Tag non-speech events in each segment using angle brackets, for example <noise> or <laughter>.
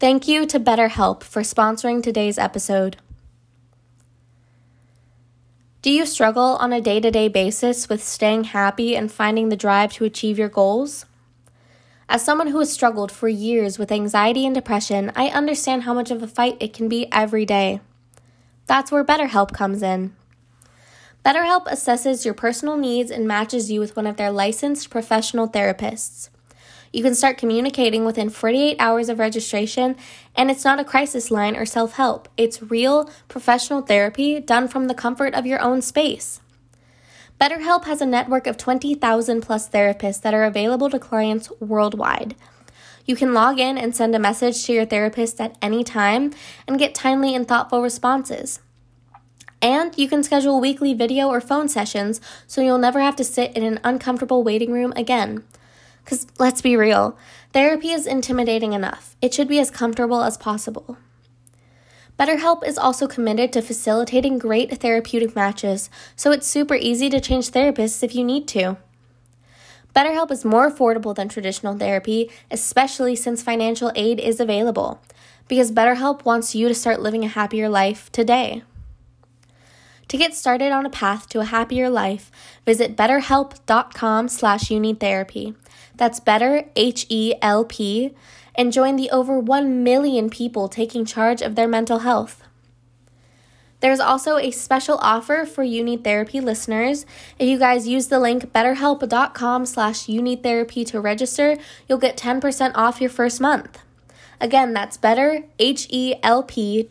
Thank you to BetterHelp for sponsoring today's episode. Do you struggle on a day to day basis with staying happy and finding the drive to achieve your goals? As someone who has struggled for years with anxiety and depression, I understand how much of a fight it can be every day. That's where BetterHelp comes in. BetterHelp assesses your personal needs and matches you with one of their licensed professional therapists. You can start communicating within 48 hours of registration, and it's not a crisis line or self help. It's real, professional therapy done from the comfort of your own space. BetterHelp has a network of 20,000 plus therapists that are available to clients worldwide. You can log in and send a message to your therapist at any time and get timely and thoughtful responses. And you can schedule weekly video or phone sessions so you'll never have to sit in an uncomfortable waiting room again. Because let's be real, therapy is intimidating enough. It should be as comfortable as possible. BetterHelp is also committed to facilitating great therapeutic matches, so it's super easy to change therapists if you need to. BetterHelp is more affordable than traditional therapy, especially since financial aid is available, because BetterHelp wants you to start living a happier life today. To get started on a path to a happier life, visit betterhelp.com slash you need therapy. That's better, H-E-L-P, and join the over 1 million people taking charge of their mental health. There's also a special offer for You Therapy listeners. If you guys use the link betterhelp.com slash you need therapy to register, you'll get 10% off your first month. Again, that's better, H-E-L-P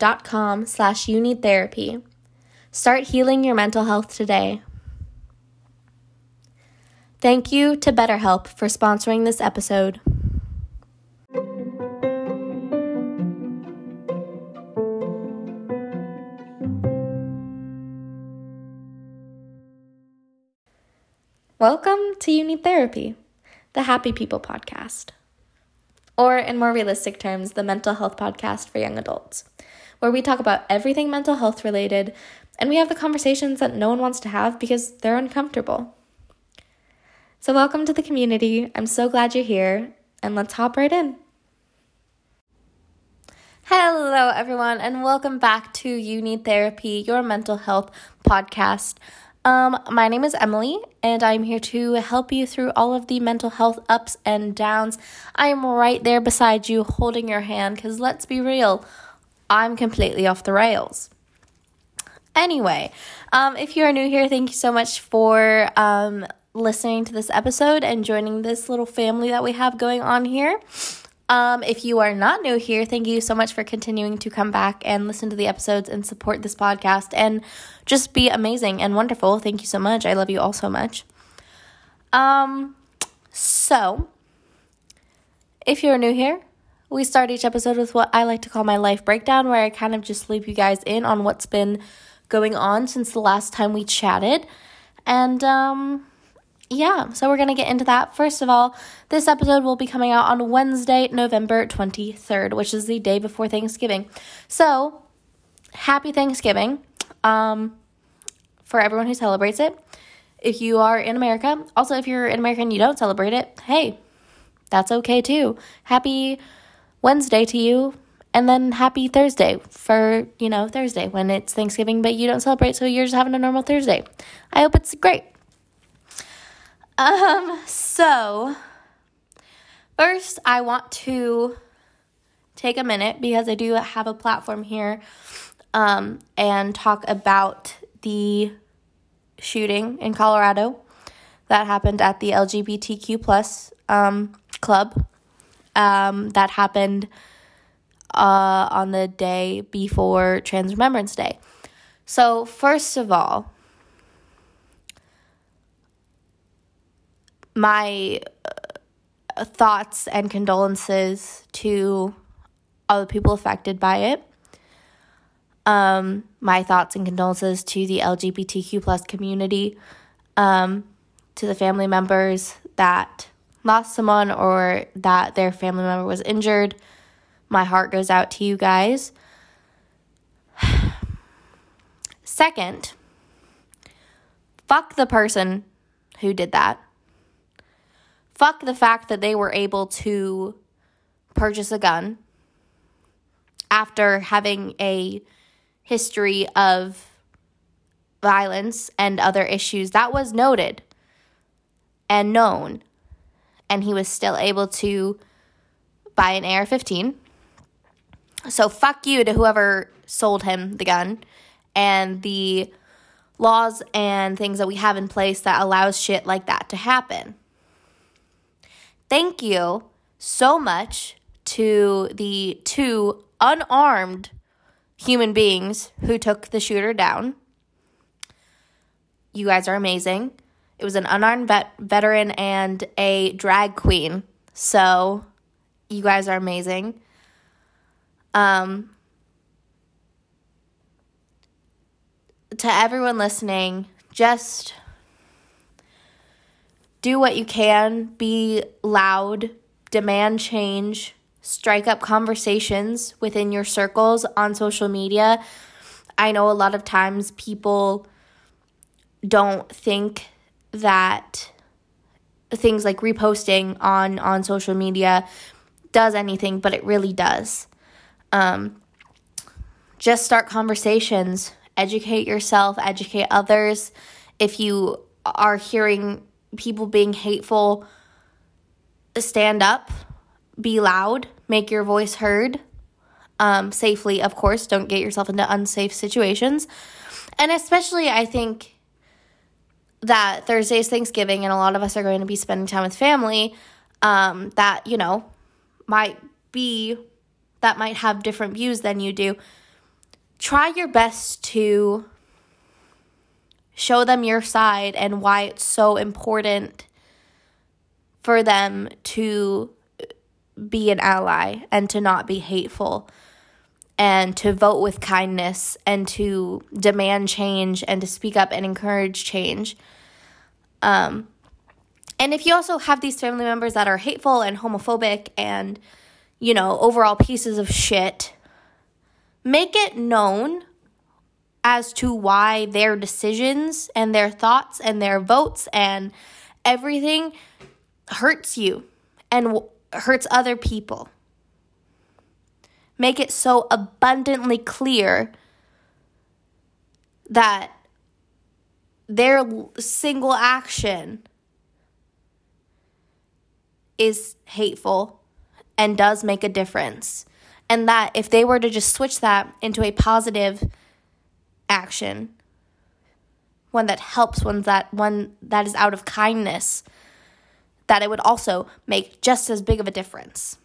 slash need therapy. Start healing your mental health today. Thank you to BetterHelp for sponsoring this episode. Welcome to You Need Therapy, the Happy People podcast. Or, in more realistic terms, the mental health podcast for young adults, where we talk about everything mental health related and we have the conversations that no one wants to have because they're uncomfortable. So, welcome to the community. I'm so glad you're here, and let's hop right in. Hello, everyone, and welcome back to You Need Therapy, your mental health podcast. Um, my name is Emily, and I'm here to help you through all of the mental health ups and downs. I am right there beside you, holding your hand, because let's be real, I'm completely off the rails. Anyway, um, if you are new here, thank you so much for um, listening to this episode and joining this little family that we have going on here. Um, if you are not new here, thank you so much for continuing to come back and listen to the episodes and support this podcast and just be amazing and wonderful. Thank you so much. I love you all so much. Um, so if you're new here, we start each episode with what I like to call my life breakdown, where I kind of just loop you guys in on what's been going on since the last time we chatted. And um, yeah, so we're going to get into that. First of all, this episode will be coming out on Wednesday, November 23rd, which is the day before Thanksgiving. So, happy Thanksgiving um, for everyone who celebrates it. If you are in America, also if you're in America and you don't celebrate it, hey, that's okay too. Happy Wednesday to you and then happy Thursday for, you know, Thursday when it's Thanksgiving, but you don't celebrate, so you're just having a normal Thursday. I hope it's great. Um, so first I want to take a minute because I do have a platform here um, and talk about the shooting in Colorado that happened at the LGBTQ plus um, club um, that happened uh, on the day before Trans Remembrance Day. So, first of all, my uh, thoughts and condolences to all the people affected by it. Um, my thoughts and condolences to the LGBTQ plus community, um, to the family members that lost someone or that their family member was injured. My heart goes out to you guys. <sighs> Second, fuck the person who did that. Fuck the fact that they were able to purchase a gun. after having a history of violence and other issues. That was noted and known. And he was still able to buy an AR 15. So, fuck you to whoever sold him the gun and the laws and things that we have in place that allows shit like that to happen. Thank you so much to the two unarmed human beings who took the shooter down. You guys are amazing. It was an unarmed vet- veteran and a drag queen. So, you guys are amazing. Um, to everyone listening, just do what you can, be loud, demand change, strike up conversations within your circles on social media. I know a lot of times people don't think that things like reposting on on social media does anything, but it really does. Um, just start conversations, educate yourself, educate others. If you are hearing people being hateful, stand up, be loud, make your voice heard um, safely, of course. Don't get yourself into unsafe situations. And especially, I think that Thursday is Thanksgiving and a lot of us are going to be spending time with family um, that, you know, might be, that might have different views than you do. Try your best to show them your side and why it's so important for them to be an ally and to not be hateful and to vote with kindness and to demand change and to speak up and encourage change. Um, and if you also have these family members that are hateful and homophobic and, you know, overall pieces of shit, make it known as to why their decisions and their thoughts and their votes and everything hurts you and hurts other people. Make it so abundantly clear that their single action is hateful and does make a difference. And that if they were to just switch that into a positive action, one that helps, one that one that is out of kindness, that it would also make just as big of a difference.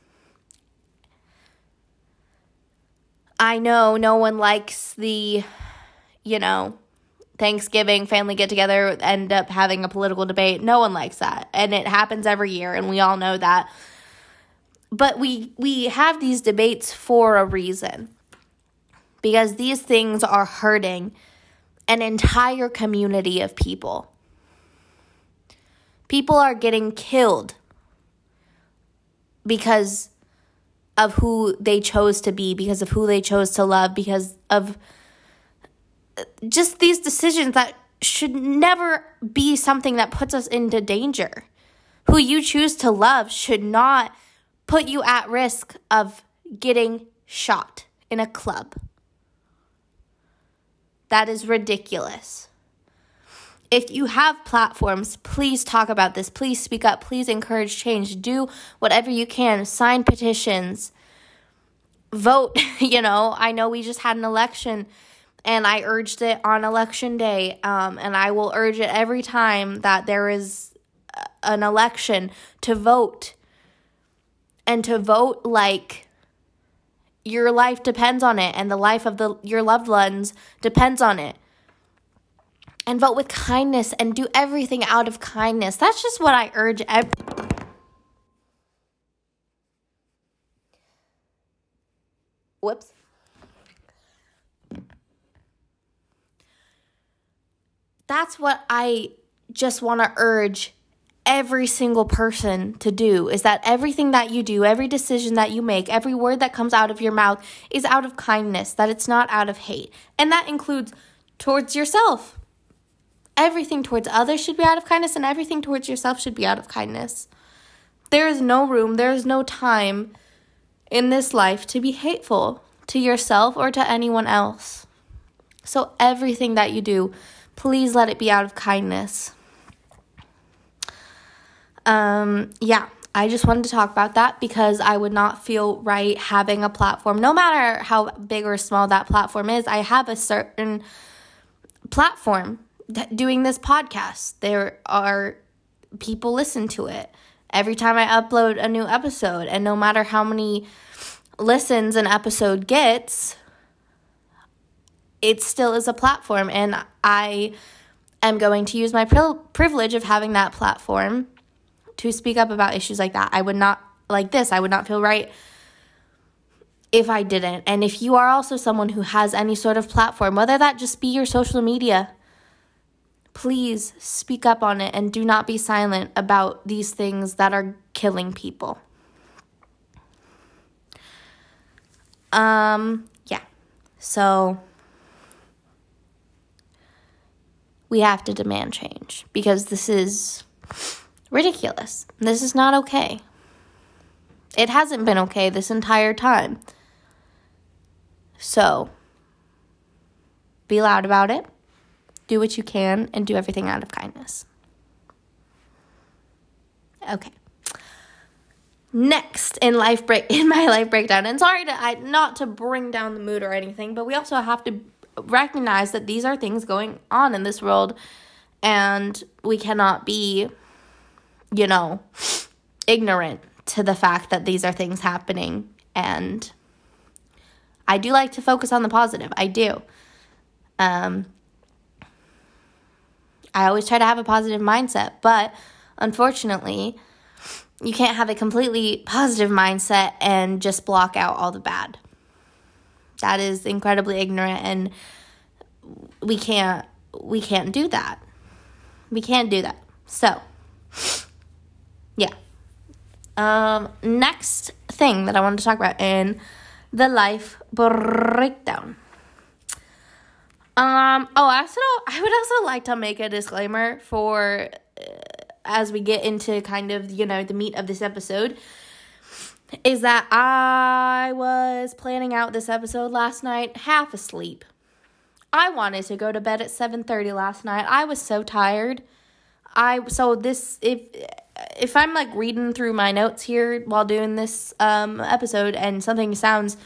I know no one likes the, you know, Thanksgiving family get together, end up having a political debate. No one likes that. And it happens every year, and we all know that. But we, we have these debates for a reason because these things are hurting an entire community of people. People are getting killed because of who they chose to be, because of who they chose to love, because of uh, just these decisions that should never be something that puts us into danger. Who you choose to love should not put you at risk of getting shot in a club. That is ridiculous. If you have platforms, please talk about this. Please speak up. Please encourage change. Do whatever you can. Sign petitions. Vote. <laughs> You know, I know we just had an election and I urged it on election day. Um, and I will urge it every time that there is an election to vote and to vote like your life depends on it and the life of the your loved ones depends on it and vote with kindness and do everything out of kindness. That's just what I urge every Whoops. That's what I just want to urge every single person to do is that everything that you do, every decision that you make, every word that comes out of your mouth is out of kindness, that it's not out of hate. And that includes towards yourself everything towards others should be out of kindness and everything towards yourself should be out of kindness. There is no room, there is no time in this life to be hateful. to yourself or to anyone else. So, everything that you do, please let it be out of kindness. Um, yeah, I just wanted to talk about that because I would not feel right having a platform, no matter how big or small that platform is. I have a certain platform doing this podcast. There are people listen to it every time I upload a new episode, and no matter how many listens an episode gets, it still is a platform, and I am going to use my privilege of having that platform to speak up about issues like that. I would not like this. I would not feel right if I didn't. And if you are also someone who has any sort of platform, whether that just be your social media, please speak up on it and do not be silent about these things that are killing people. Um, yeah. So we have to demand change because this is ridiculous. This is not okay. It hasn't been okay this entire time. So, be loud about it, do what you can, and do everything out of kindness. Okay. Next in life break <laughs> in my life breakdown, and sorry to I, not to bring down the mood or anything, but we also have to recognize that these are things going on in this world, and we cannot be you know, ignorant to the fact that these are things happening. And I do like to focus on the positive. I do. Um, I always try to have a positive mindset, but unfortunately, you can't have a completely positive mindset and just block out all the bad. That is incredibly ignorant and we can't we can't do that. We can't do that. So, yeah. Um, next thing that I wanted to talk about in the life breakdown. Um, oh, I also, I would also like to make a disclaimer for uh, as we get into kind of, you know, the meat of this episode is that I was planning out this episode last night half asleep. I wanted to go to bed at 7:30 last night. I was so tired. I so this if if I'm like reading through my notes here while doing this um, episode and something sounds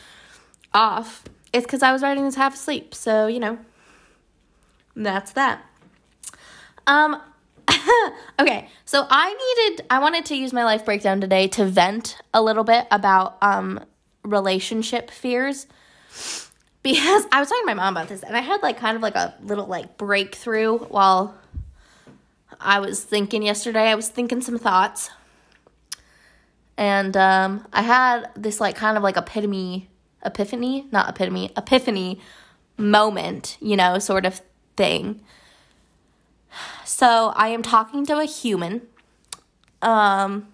off, it's because I was writing this half asleep. So, you know, that's that. Um, <laughs> okay, so I needed, I wanted to use my life breakdown today to vent a little bit about um, relationship fears because I was talking to my mom about this and I had like kind of like a little like breakthrough while I was thinking yesterday, I was thinking some thoughts. And um, I had this like kind of like epitome, epiphany, not epitome, epiphany moment, you know, sort of thing. So I am talking to a human um,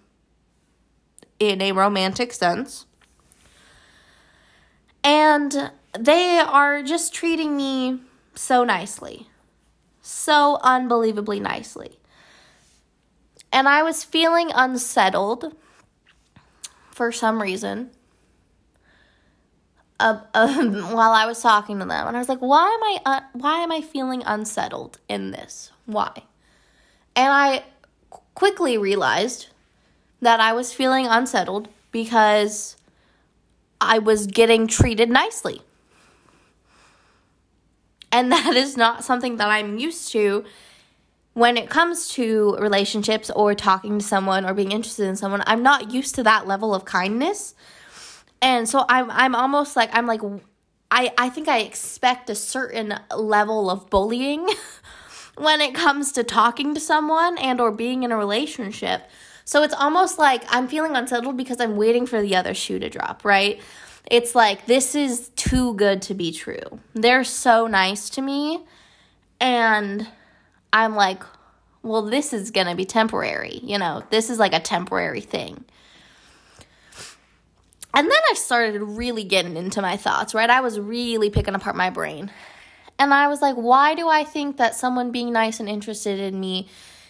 in a romantic sense. And they are just treating me so nicely so unbelievably nicely. And I was feeling unsettled for some reason uh, <laughs> while I was talking to them. And I was like, why am I uh, why am I feeling unsettled in this? Why? And I quickly realized that I was feeling unsettled because I was getting treated nicely. And <laughs> that is not something that I'm used to when it comes to relationships or talking to someone or being interested in someone. I'm not used to that level of kindness. And so I'm I'm almost like I'm like I I think I expect a certain level of bullying <laughs> when it comes to talking to someone and or being in a relationship. So it's almost like I'm feeling unsettled because I'm waiting for the other shoe to drop, right? It's like this is too good to be true. They're so nice to me and I'm like, well, this is going to be temporary, you know. This is like a temporary thing. And then I started really getting into my thoughts, right? I was really picking apart my brain. And I was like, why do I think that someone being nice and interested in me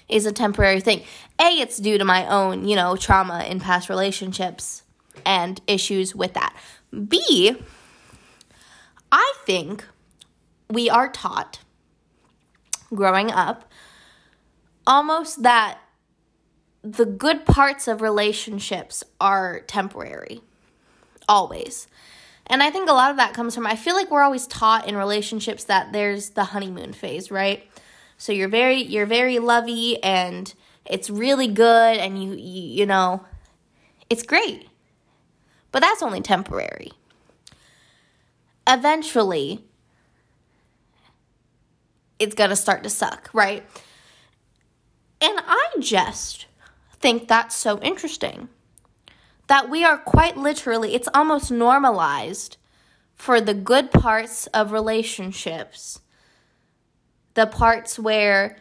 is a temporary thing? A, it's due to my own, you know, trauma in past relationships and issues with that. B, I think we are taught growing up almost that the good parts of relationships are temporary. Always. And I think a lot of that comes from I feel like we're always taught in relationships that there's the honeymoon phase, right? So you're very you're very lovey and it's really good and you you, you know it's great. But that's only temporary. Eventually it's going to start to suck, right? And I just think that's so interesting that we are quite literally, it's almost normalized for the good parts of relationships, the parts where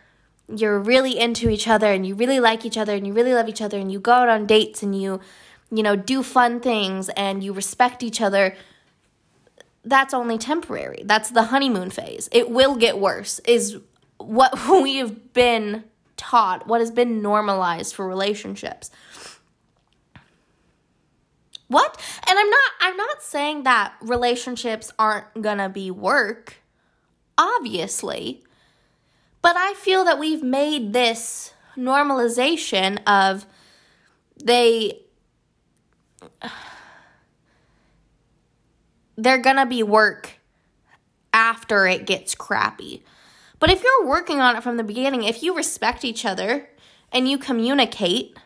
you're really into each other and you really like each other and you really love each other and you go out on dates and you you know do fun things and you respect each other that's only temporary that's the honeymoon phase it will get worse is what <laughs> we have been taught what has been normalized for relationships what? And I'm not I'm not saying that relationships aren't going to be work. Obviously. But I feel that we've made this normalization of they they're to be work after it gets crappy. But if you're working on it from the beginning, if you respect each other and you communicate,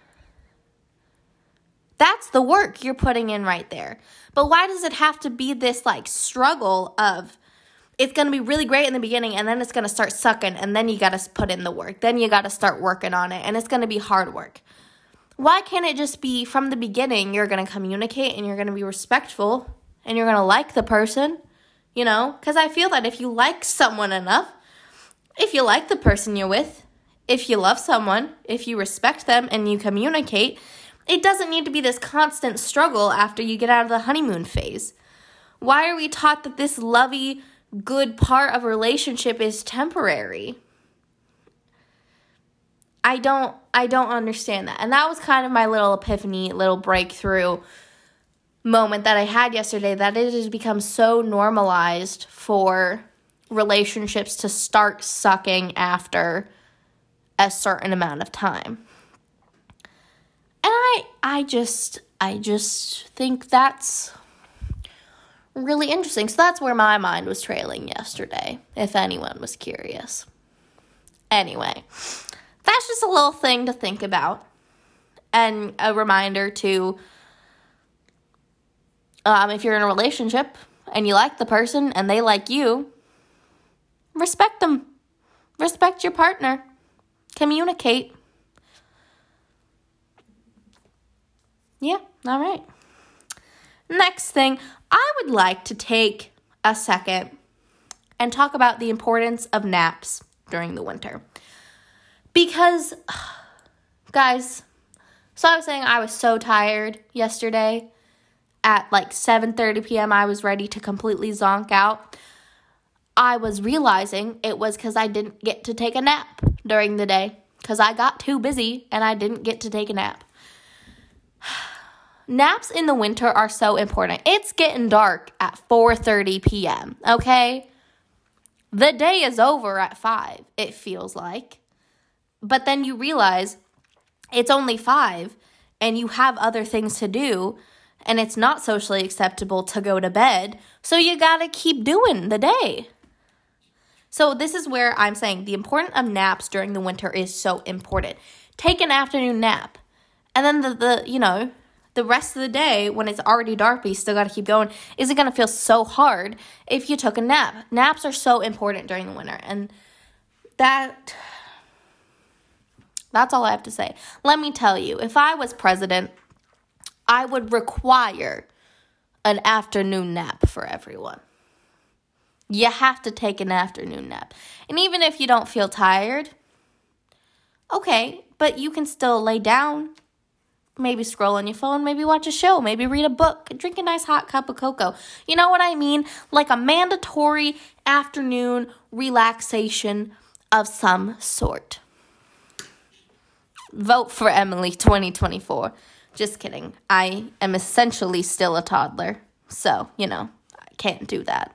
that's the work you're putting in right there. But why does it have to be this like struggle of it's going to be really great in the beginning and then it's going to start sucking and then you got to put in the work. Then you got to start working on it and it's going to be hard work. Why can't it just be from the beginning you're going to communicate and you're going to be respectful and you're going to like the person? You know, cuz I feel that if you like someone enough, if you like the person you're with, if you love someone, if you respect them and you communicate, it doesn't need to be this constant struggle after you get out of the honeymoon phase. Why are we taught that this lovey, good part of a relationship is temporary? I don't I don't understand that. And that was kind of my little epiphany, little breakthrough moment that I had yesterday that it has become so normalized for relationships to start sucking after a certain amount of time. And I I just I just think that's really interesting. So that's where my mind was trailing yesterday, if anyone was curious. Anyway, that's just a little thing to think about and a reminder to um, if you're in a relationship and you like the person and they like you, respect them. Respect your partner. Communicate. Yeah, all right. Next thing, I would like to take a second and talk about the importance of naps during the winter. Because <sighs> guys, so I was saying I was so tired yesterday. At like 7:30 p.m. I was ready to completely zonk out. I was realizing it was cuz I didn't get to take a nap during the day cuz I got too busy and I didn't get to take a nap. <sighs> Naps in the winter are so important. It's getting dark at 4:30 p.m., okay? The day is over at 5, it feels like. But then you realize it's only 5 and you have other things to do and it's not socially acceptable to go to bed. So you got to keep doing the day. So this is where I'm saying the importance of naps during the winter is so important. Take an afternoon nap. And then the, the you know, the rest of the day when it's already dark but you still got to keep going isn't to feel so hard if you took a nap naps are so important during the winter and that that's all i have to say let me tell you if i was president i would require an afternoon nap for everyone you have to take an afternoon nap and even if you don't feel tired okay but you can still lay down maybe scroll on your phone, maybe watch a show, maybe read a book, drink a nice hot cup of cocoa. You know what I mean? Like a mandatory afternoon relaxation of some sort. Vote for Emily 2024. Just kidding. I am essentially still a toddler. So, you know, I can't do that.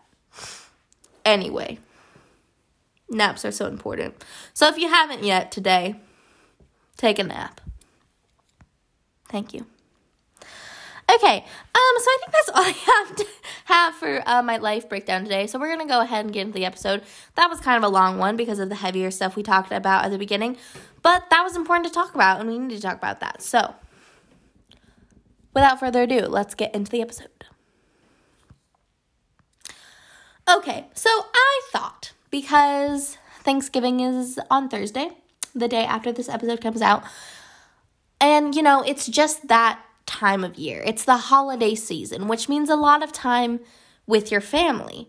Anyway, naps are so important. So if you haven't yet today, take a nap. Thank you. Okay, um, so I think that's <laughs> all I have to have for uh, my life breakdown today. So we're gonna go ahead and get into the episode. That was kind of a long one because of the heavier stuff we talked about at the beginning, but that was important to talk about, and we need to talk about that. So, without further ado, let's get into the episode. Okay, so I thought because Thanksgiving is on Thursday, the day after this episode comes out, and you know, it's just that time of year. It's the holiday season, which means a lot of time with your family.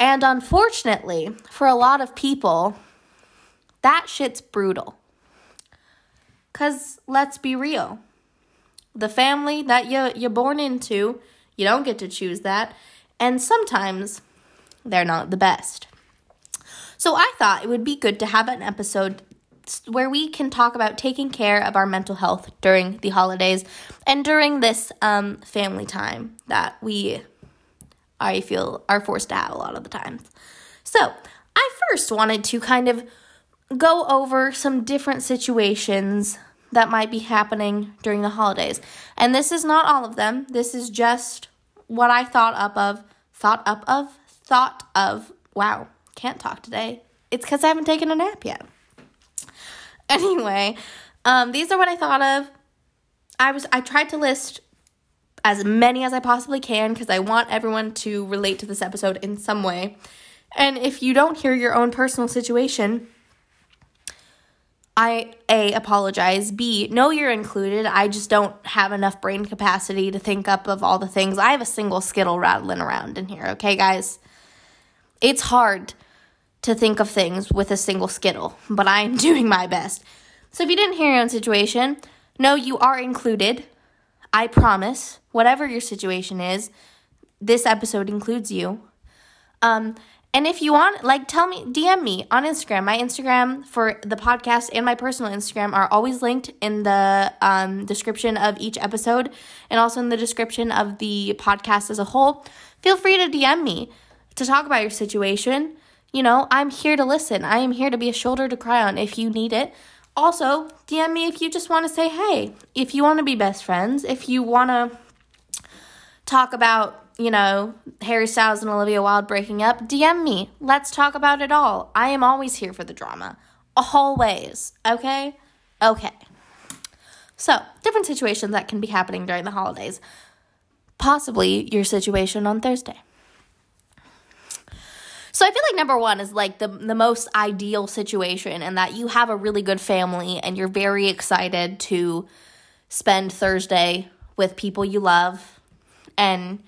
And unfortunately, for a lot of people, that shit's brutal. Cuz let's be real. The family that you you're born into, you don't get to choose that, and sometimes they're not the best. So I thought it would be good to have an episode where we can talk about taking care of our mental health during the holidays and during this um, family time that we I feel are forced to have a lot of the times. So I first wanted to kind of go over some different situations that might be happening during the holidays. And this is not all of them. This is just what I thought up of, thought up of, thought of. Wow, can't talk today. It's because I haven't taken a nap yet. <laughs> Anyway, um, these are what I thought of. I was I tried to list as many as I possibly can because I want everyone to relate to this episode in some way. And if you don't hear your own personal situation, I A apologize, B know you're included. I just don't have enough brain capacity to think up of all the things. I have a single skittle rattling around in here, okay guys? It's hard to think of things with a single skittle, but I'm <laughs> doing my best. So if you didn't hear your own situation, no, you are included. I promise, whatever your situation is, this episode includes you. Um, and if you want, like, tell me, DM me on Instagram. My Instagram for the podcast and my personal Instagram are always linked in the um, description of each episode and also in the description of the podcast as a whole. Feel free to DM me to talk about your situation. You know, I'm here to listen. I am here to be a shoulder to cry on if you need it. Also, DM me if you just want to say hey, if you want to be best friends, if you want to talk about, you know, Harry Styles and Olivia Wilde breaking up, DM me. Let's talk about it all. I am always here for the drama. Always. Okay? Okay. So, different situations that can be happening during the holidays. Possibly your situation on Thursday. So I feel like number one is like the the most ideal situation, and that you have a really good family, and you're very excited to spend Thursday with people you love, and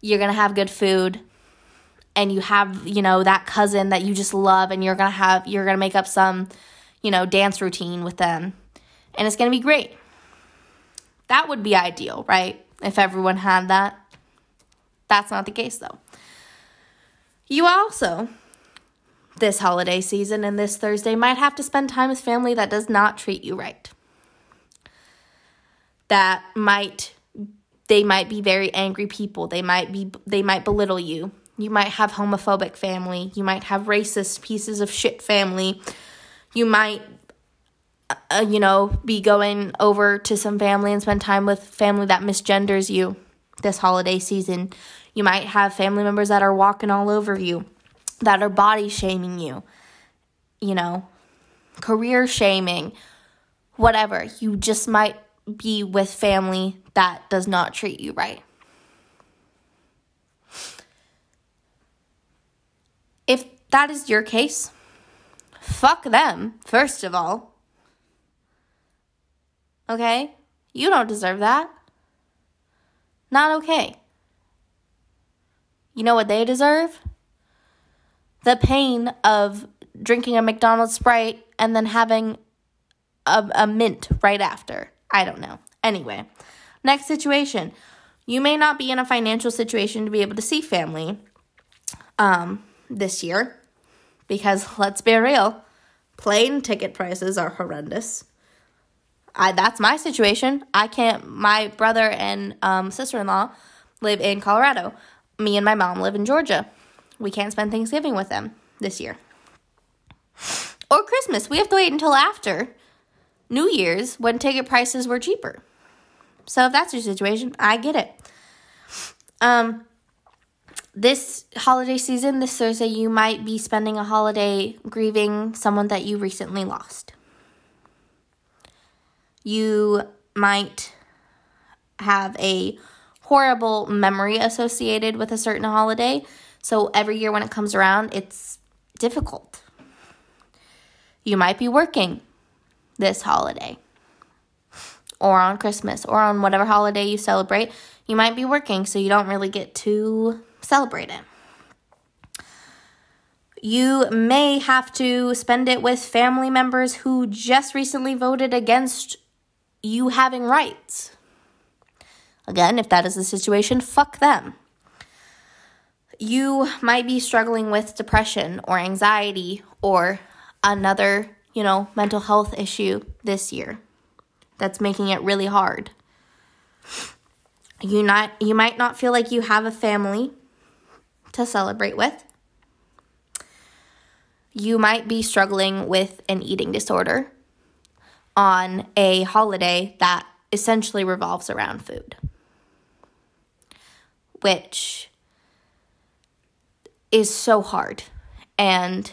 you're gonna have good food, and you have you know that cousin that you just love, and you're gonna have you're gonna make up some you know dance routine with them, and it's gonna be great. That would be ideal, right? If everyone had that. That's not the case though. You also, this holiday season and this Thursday, might have to spend time with family that does not treat you right. That might they might be very angry people. They might be they might belittle you. You might have homophobic family. You might have racist pieces of shit family. You might uh, you know, be going over to some family and spend time with family that misgenders you this holiday season. You might have family members that are walking all over you, that are body shaming you, you know, career shaming, whatever. You just might be with family that does not treat you right. If that is your case, fuck them, first of all. Okay? You don't deserve that. Not okay. You know what they deserve? The pain of drinking a McDonald's Sprite and then having a, a mint right after. I don't know. Anyway, next situation. You may not be in a financial situation to be able to see family um, this year because let's be real, plane ticket prices are horrendous. I that's my situation. I can't. My brother and um, sister in law live in Colorado. Me and my mom live in Georgia. We can't spend Thanksgiving with them this year. Or Christmas. We have to wait until after New Year's when ticket prices were cheaper. So if that's your situation, I get it. Um this holiday season, this Thursday, you might be spending a holiday grieving someone that you recently lost. You might have a horrible memory associated with a certain holiday. So every year when it comes around, it's difficult. You might be working this holiday or on Christmas or on whatever holiday you celebrate. You might be working, so you don't really get to celebrate it. You may have to spend it with family members who just recently voted against you having rights. Again, if that is the situation, fuck them. You might be struggling with depression or anxiety or another, you know, mental health issue this year that's making it really hard. You not you might not feel like you have a family to celebrate with. You might be struggling with an eating disorder on a holiday that essentially revolves around food. Which is so hard. And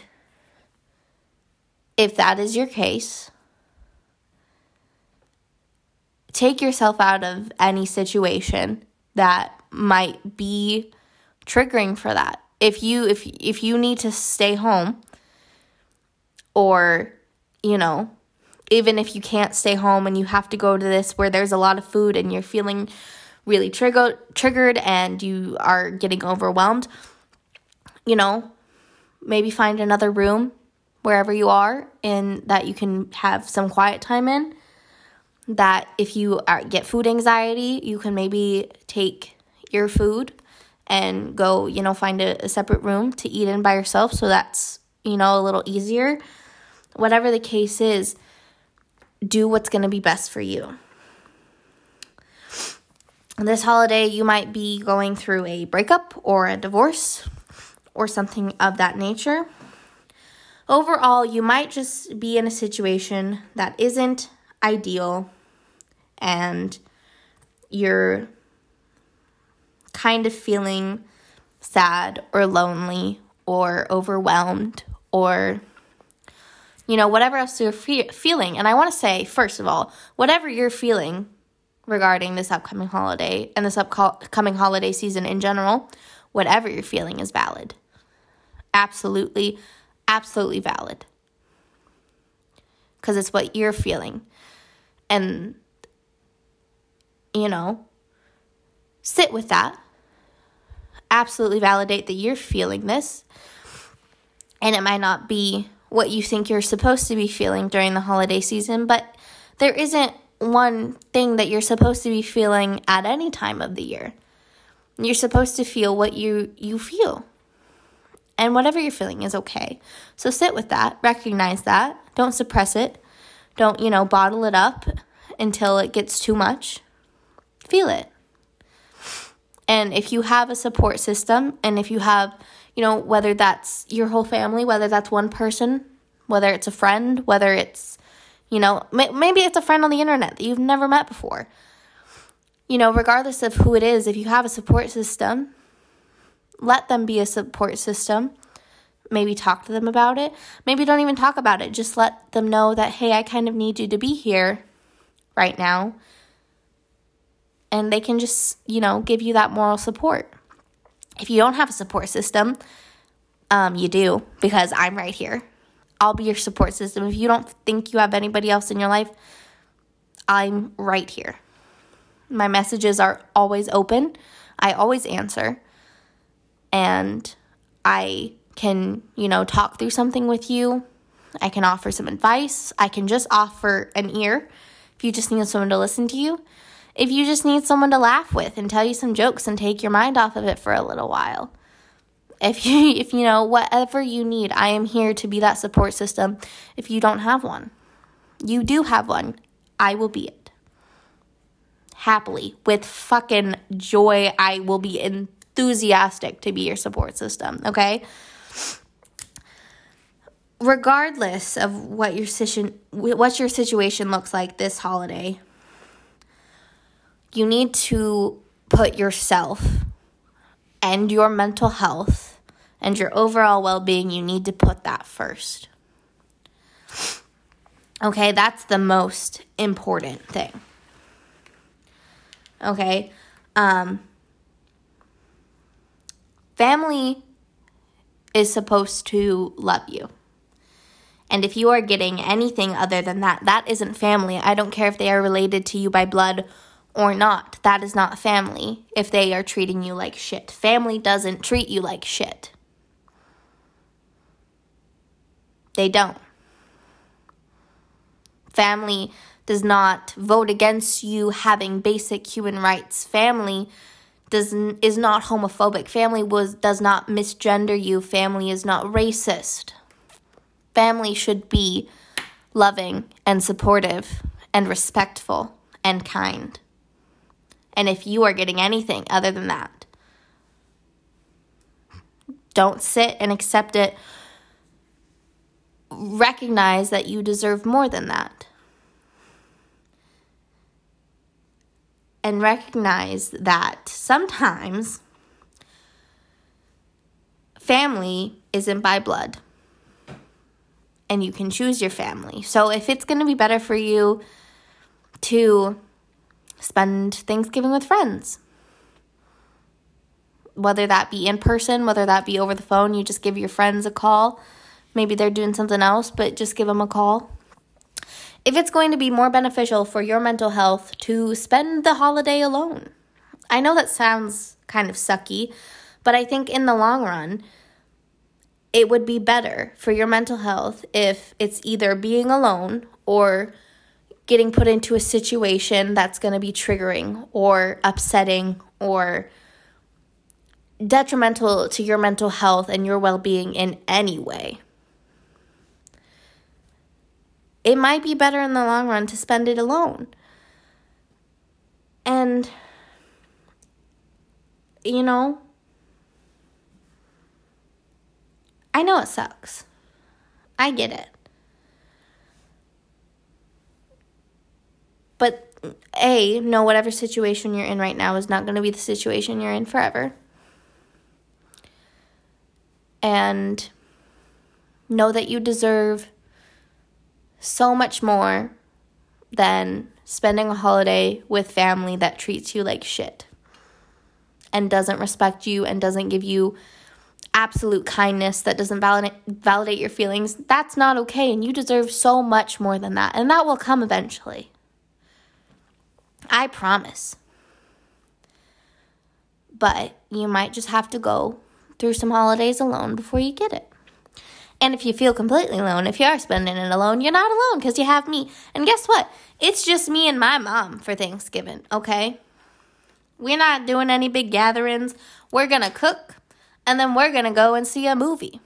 if that is your case, take yourself out of any situation that might be triggering for that. If you if if you need to stay home or you know, even if you can't stay home and you have to go to this where there's a lot of food and you're feeling really triggered triggered and you are getting overwhelmed, you know, maybe find another room wherever you are and that you can have some quiet time in that if you are, get food anxiety, you can maybe take your food and go, you know, find a, a separate room to eat in by yourself. So that's, you know, a little easier. Whatever the case is, do what's going to be best for you. This holiday, you might be going through a breakup or a divorce or something of that nature. Overall, you might just be in a situation that isn't ideal and you're kind of feeling sad or lonely or overwhelmed or you know whatever else you're fe- feeling and i want to say first of all whatever you're feeling regarding this upcoming holiday and this upcoming holiday season in general whatever you're feeling is valid absolutely absolutely valid because it's what you're feeling and you know, sit with that. Absolutely validate that you're feeling this. And it might not be what you think you're supposed to be feeling during the holiday season, but there isn't one thing that you're supposed to be feeling at any time of the year. You're supposed to feel what you you feel. And whatever you're feeling is okay. So sit with that, recognize that, don't suppress it. Don't, you know, bottle it up until it gets too much feel it. And if you have a support system, and if you have, you know, whether that's your whole family, whether that's one person, whether it's a friend, whether it's, you know, maybe it's a friend on the internet that you've never met before. You know, regardless of who it is, if you have a support system, let them be a support system. Maybe talk to them about it. Maybe don't even talk about it. Just let them know that, hey, I kind of need you to be here right now and they can just, you know, give you that moral support. If you don't have a support system, um, you do because I'm right here. I'll be your support system. If you don't think you have anybody else in your life, I'm right here. My messages are always open. I always answer. And I can, you know, talk through something with you. I can offer some advice. I can just offer an ear if you just need someone to listen to you if you just need someone to laugh with and tell you some jokes and take your mind off of it for a little while. If you <laughs> if you know whatever you need, I am here to be that support system if you don't have one. You do have one. I will be it. Happily, with fucking joy, I will be enthusiastic to be your support system, okay? Regardless of what your situation what your situation looks like this holiday, you need to put yourself and your mental health and your overall well-being, you need to put that first. Okay, that's the most important thing. Okay? Um family is supposed to love you. And if you are getting anything other than that, that isn't family. I don't care if they are related to you by blood or not. That is not family if they are treating you like shit. Family doesn't treat you like shit. They don't. Family does not vote against you having basic human rights. Family does is not homophobic. Family was does not misgender you. Family is not racist. Family should be loving and supportive and respectful and kind. And if you are getting anything other than that, don't sit and accept it. Recognize that you deserve more than that. And recognize that sometimes family isn't by blood. And you can choose your family. So if it's going to be better for you to spend Thanksgiving with friends. Whether that be in person, whether that be over the phone, you just give your friends a call. Maybe they're doing something else, but just give them a call. If it's going to be more beneficial for your mental health to spend the holiday alone. I know that sounds kind of sucky, but I think in the long run, it would be better for your mental health if it's either being alone or getting put into a situation that's going to be triggering or upsetting or detrimental to your mental health and your well being in any way. It might be better in the long run to spend it alone. And, you know, I know it sucks. I get it. But A, know whatever situation you're in right now is not going to be the situation you're in forever. And know that you deserve so much more than spending a holiday with family that treats you like shit and doesn't respect you and doesn't give you absolute kindness that doesn't validate validate your feelings. That's not okay and you deserve so much more than that. And that will come eventually. I promise. But you might just have to go through some holidays alone before you get it. And if you feel completely alone, if you are spending it alone, you're not alone because you have me. And guess what? It's just me and my mom for Thanksgiving, okay? We're not doing any big gatherings. We're going to cook and then we're going to go and see a movie.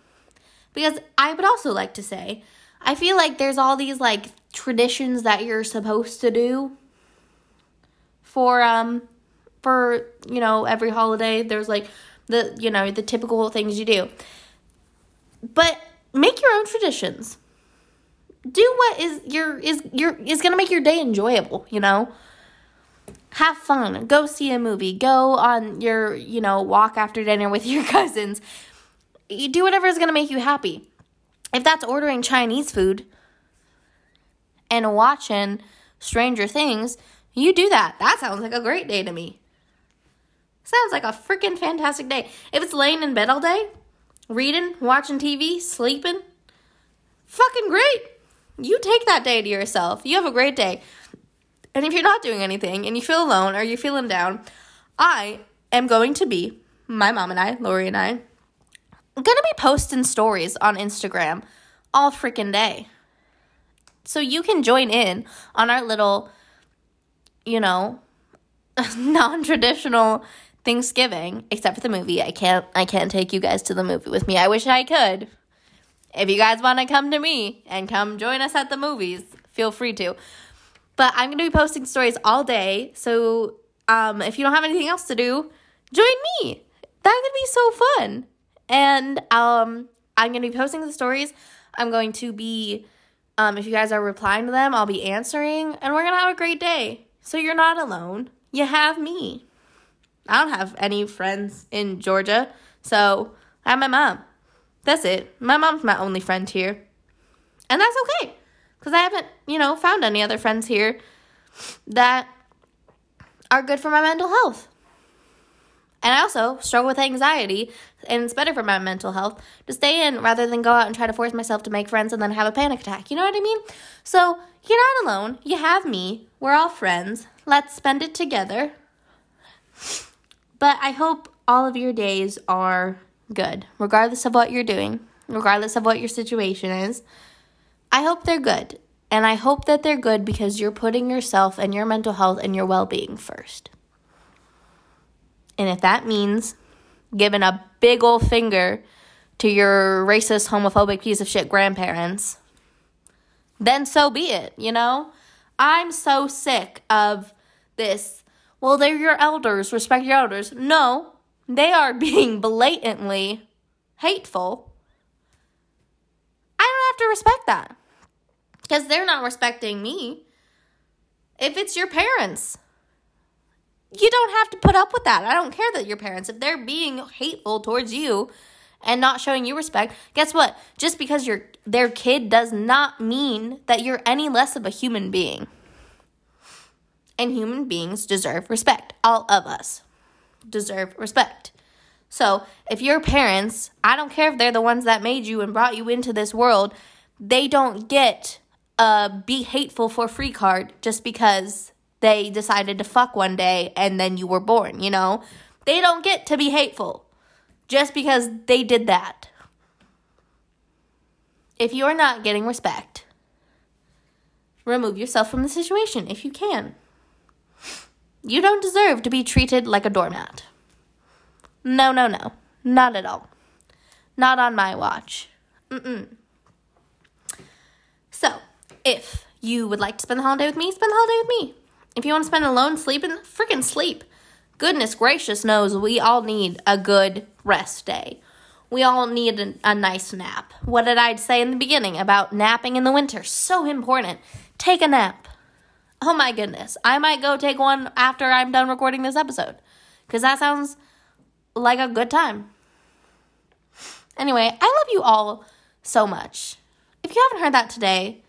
Because I would also like to say, I feel like there's all these like traditions that you're supposed to do for um for you know every holiday there's like the you know the typical things you do. But make your own traditions. Do what is your is your is going to make your day enjoyable you know? Have fun. Go see a movie. Go on your you know walk after dinner with <laughs> your cousins. You do whatever is going to make you happy. If that's ordering chinese food and watching stranger things you do that. That sounds like a great day to me. Sounds like a freaking fantastic day. If it's laying in bed all day, reading, watching TV, sleeping, fucking great. You take that day to yourself. You have a great day. And if you're not doing anything and you feel alone or you're feeling down, I am going to be, my mom and I, Lori and I, gonna be posting stories on Instagram all freaking day. So you can join in on our little you know, <laughs> non-traditional Thanksgiving, except for the movie. I can't I can't take you guys to the movie with me. I wish I could. If you guys want to come to me and come join us at the movies, feel free to. But I'm going to be posting stories all day. So, um, if you don't have anything else to do, join me. That could be so fun. And um, I'm going to be posting the stories. I'm going to be, um, if you guys are replying to them, I'll be answering. And we're going to have a great day. So you're not alone. You have me. I don't have any friends in Georgia. So I have my mom. That's it. My mom's my only friend here. And that's okay. Because I haven't, you know, found any other friends here that are good for my mental health. And I also struggle with anxiety, and it's better for my mental health to stay in rather than go out and try to force myself to make friends and then have a panic attack. You know what I mean? So you're not alone. You have me. We're all friends. Let's spend it together. But I hope all of your days are good, regardless of what you're doing, regardless of what your situation is. I hope they're good. And I hope that they're good because you're putting yourself and your mental health and your well being first. And if that means giving a big old finger to your racist, homophobic piece of shit grandparents, then so be it, you know? I'm so sick of this. Well, they're your elders, respect your elders. No, they are <laughs> being blatantly hateful. I don't have to respect that because they're not respecting me. If it's your parents, you don't have to put up with that. I don't care that your parents, if they're being hateful towards you and not showing you respect, guess what? Just because you're their kid does not mean that you're any less of a human being. And human beings deserve respect. All of us deserve respect. So, if your parents, I don't care if they're the ones that made you and brought you into this world, they don't get a be hateful for free card just because they decided to fuck one day and then you were born, you know? They don't get to be hateful just because they did that. If you're not getting respect, remove yourself from the situation if you can. You don't deserve to be treated like a doormat. No, no, no. Not at all. Not on my watch. Mm-mm. So, if you would like to spend the holiday with me, spend the holiday with me. If you want to spend alone sleeping, freaking sleep. Goodness gracious knows we all need a good rest day. We all need a, a nice nap. What did I say in the beginning about napping in the winter? So important. Take a nap. Oh my goodness. I might go take one after I'm done recording this episode. Because that sounds like a good time. Anyway, I love you all so much. If you haven't heard that today,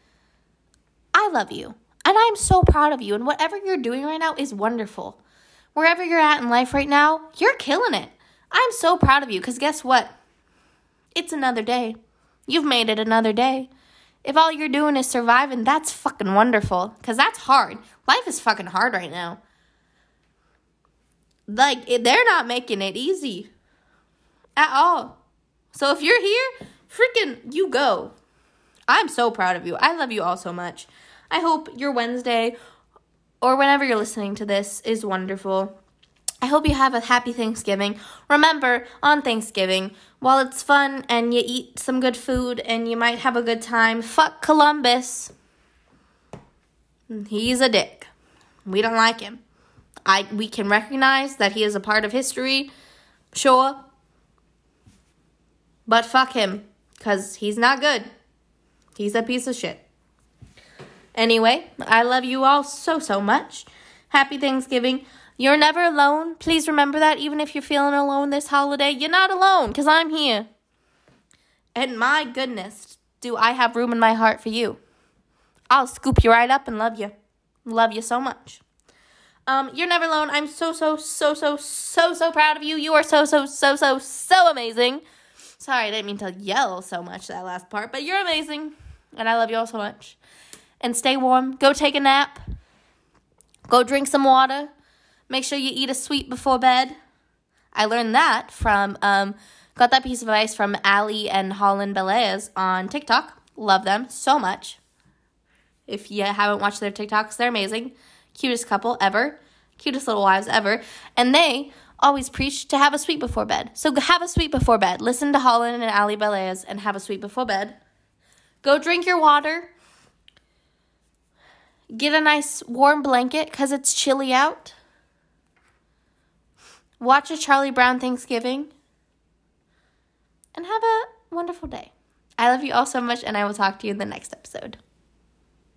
I love you. And I'm so proud of you. And whatever you're doing right now is wonderful. Wherever you're at in life right now, you're killing it. I'm so proud of you because guess what? It's another day. You've made it another day. If all you're doing is surviving, that's fucking wonderful because that's hard. Life is fucking hard right now. Like, they're not making it easy at all. So if you're here, freaking, you go. I'm so proud of you. I love you all so much. I hope your Wednesday or whenever you're listening to this is wonderful. I hope you have a happy Thanksgiving. Remember, on Thanksgiving, while it's fun and you eat some good food and you might have a good time, fuck Columbus. He's a dick. We don't like him. I we can recognize that he is a part of history, sure. But fuck him cuz he's not good. He's a piece of shit. Anyway, I love you all so, so much. Happy Thanksgiving. You're never alone. Please remember that even if you're feeling alone this holiday, you're not alone because I'm here. And my goodness, do I have room in my heart for you. I'll scoop you right up and love you. Love you so much. Um, you're never alone. I'm so, so, so, so, so, so proud of you. You are so, so, so, so, so amazing. Sorry, I didn't mean to yell so much that last part, but you're amazing. And I love you all so much and stay warm. Go take a nap. Go drink some water. Make sure you eat a sweet before bed. I learned that from, um, got that piece of advice from Ali and Holland Belez on TikTok. Love them so much. If you haven't watched their TikToks, they're amazing. Cutest couple ever. Cutest little wives ever. And they always preach to have a sweet before bed. So have a sweet before bed. Listen to Holland and Ali Belez and have a sweet before bed. Go drink your water. Get a nice warm blanket because it's chilly out. watch a Charlie Brown Thanksgiving, and have a wonderful day. I love you all so much, and I will talk to you in the next episode.